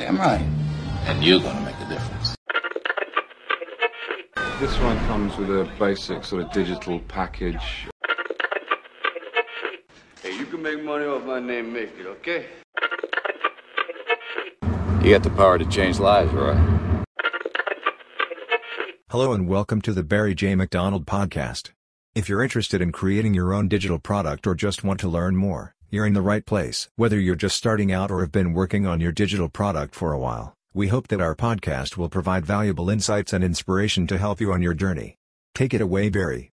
Damn right. And you're gonna make a difference. This one comes with a basic sort of digital package. Hey, you can make money off my name, make it, okay? You got the power to change lives, Roy. Hello and welcome to the Barry J. McDonald Podcast. If you're interested in creating your own digital product or just want to learn more, you're in the right place. Whether you're just starting out or have been working on your digital product for a while, we hope that our podcast will provide valuable insights and inspiration to help you on your journey. Take it away, Barry.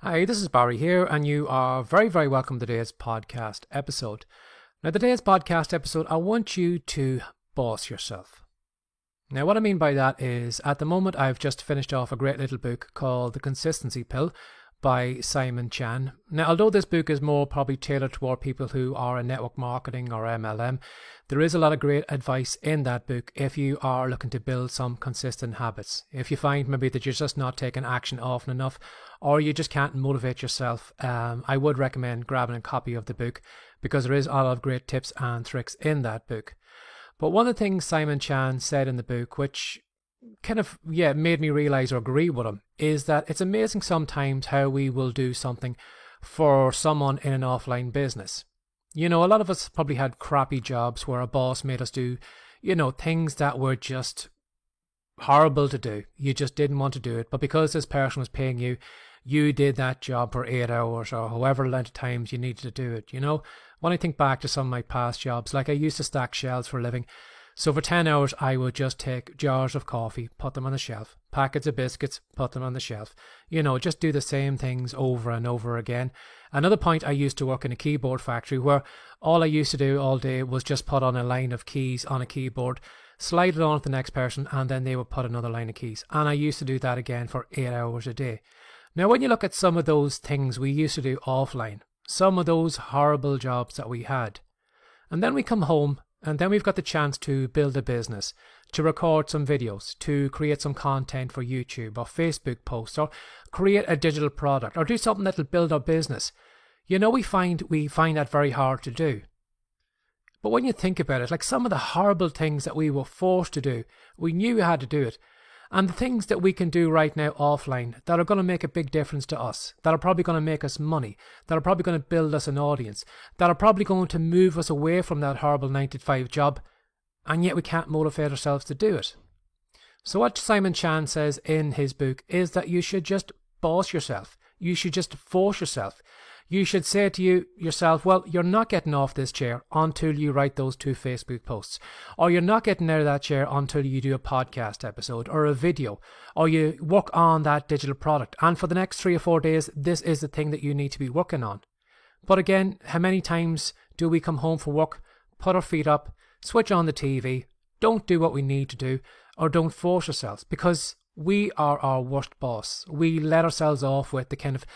Hi, this is Barry here, and you are very, very welcome to today's podcast episode. Now, today's podcast episode, I want you to boss yourself. Now, what I mean by that is, at the moment, I've just finished off a great little book called The Consistency Pill by Simon Chan. Now, although this book is more probably tailored toward people who are in network marketing or MLM, there is a lot of great advice in that book if you are looking to build some consistent habits. If you find maybe that you're just not taking action often enough, or you just can't motivate yourself, um, I would recommend grabbing a copy of the book because there is a lot of great tips and tricks in that book. But one of the things Simon Chan said in the book, which kind of yeah made me realize or agree with him, is that it's amazing sometimes how we will do something for someone in an offline business. You know, a lot of us probably had crappy jobs where a boss made us do, you know, things that were just horrible to do. You just didn't want to do it, but because this person was paying you, you did that job for eight hours or however length of times you needed to do it. You know, when I think back to some of my past jobs, like I used to stack shelves for a living. So for 10 hours, I would just take jars of coffee, put them on the shelf, packets of biscuits, put them on the shelf. You know, just do the same things over and over again. Another point, I used to work in a keyboard factory where all I used to do all day was just put on a line of keys on a keyboard, slide it on to the next person, and then they would put another line of keys. And I used to do that again for eight hours a day. Now, when you look at some of those things we used to do offline, some of those horrible jobs that we had, and then we come home and then we've got the chance to build a business, to record some videos, to create some content for YouTube or Facebook posts, or create a digital product, or do something that'll build our business. You know, we find we find that very hard to do. But when you think about it, like some of the horrible things that we were forced to do, we knew we had to do it, and the things that we can do right now offline that are going to make a big difference to us, that are probably going to make us money, that are probably going to build us an audience, that are probably going to move us away from that horrible 9 to 5 job, and yet we can't motivate ourselves to do it. So, what Simon Chan says in his book is that you should just boss yourself. You should just force yourself you should say to you yourself, well, you're not getting off this chair until you write those two Facebook posts, or you're not getting out of that chair until you do a podcast episode or a video, or you work on that digital product. And for the next three or four days, this is the thing that you need to be working on. But again, how many times do we come home from work, put our feet up, switch on the TV, don't do what we need to do, or don't force ourselves because we are our worst boss. We let ourselves off with the kind of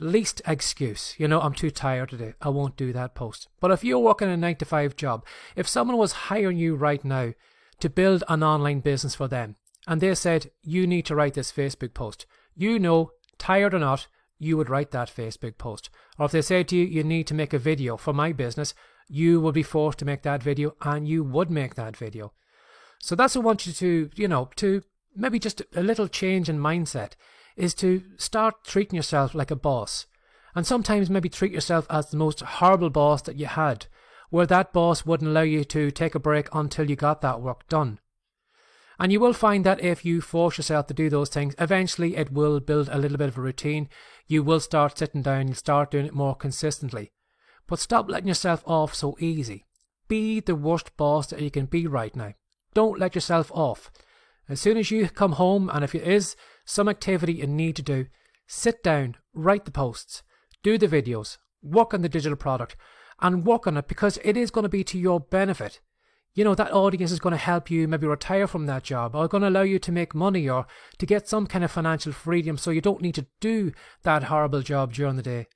least excuse. You know, I'm too tired today. I won't do that post. But if you're working a 9 to 5 job, if someone was hiring you right now to build an online business for them, and they said, you need to write this Facebook post, you know, tired or not, you would write that Facebook post. Or if they say to you, you need to make a video for my business, you will be forced to make that video and you would make that video. So that's what I want you to, you know, to maybe just a little change in mindset is to start treating yourself like a boss. And sometimes maybe treat yourself as the most horrible boss that you had, where that boss wouldn't allow you to take a break until you got that work done. And you will find that if you force yourself to do those things, eventually it will build a little bit of a routine. You will start sitting down, you'll start doing it more consistently. But stop letting yourself off so easy. Be the worst boss that you can be right now. Don't let yourself off. As soon as you come home, and if it is some activity you need to do, sit down, write the posts, do the videos, work on the digital product, and work on it because it is going to be to your benefit. You know, that audience is going to help you maybe retire from that job or going to allow you to make money or to get some kind of financial freedom so you don't need to do that horrible job during the day.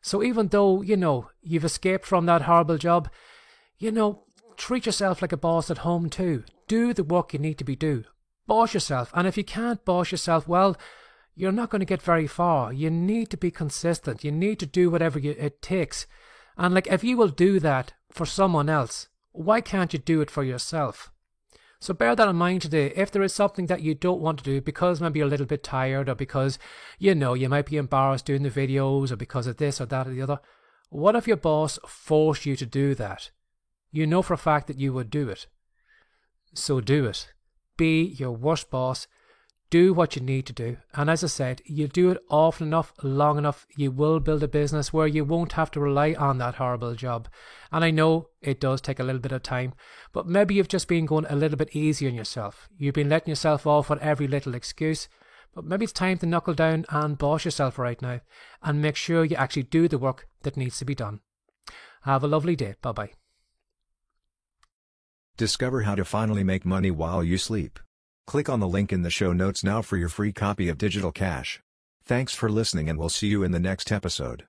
So even though, you know, you've escaped from that horrible job, you know, treat yourself like a boss at home too. Do the work you need to be do boss yourself. And if you can't boss yourself, well, you're not going to get very far. You need to be consistent. You need to do whatever you, it takes. And like, if you will do that for someone else, why can't you do it for yourself? So bear that in mind today. If there is something that you don't want to do because maybe you're a little bit tired or because, you know, you might be embarrassed doing the videos or because of this or that or the other, what if your boss forced you to do that? You know for a fact that you would do it. So do it. Be your worst boss do what you need to do. And as I said, you do it often enough, long enough, you will build a business where you won't have to rely on that horrible job. And I know it does take a little bit of time, but maybe you've just been going a little bit easy on yourself. You've been letting yourself off on every little excuse. But maybe it's time to knuckle down and boss yourself right now and make sure you actually do the work that needs to be done. Have a lovely day. Bye bye. Discover how to finally make money while you sleep. Click on the link in the show notes now for your free copy of Digital Cash. Thanks for listening and we'll see you in the next episode.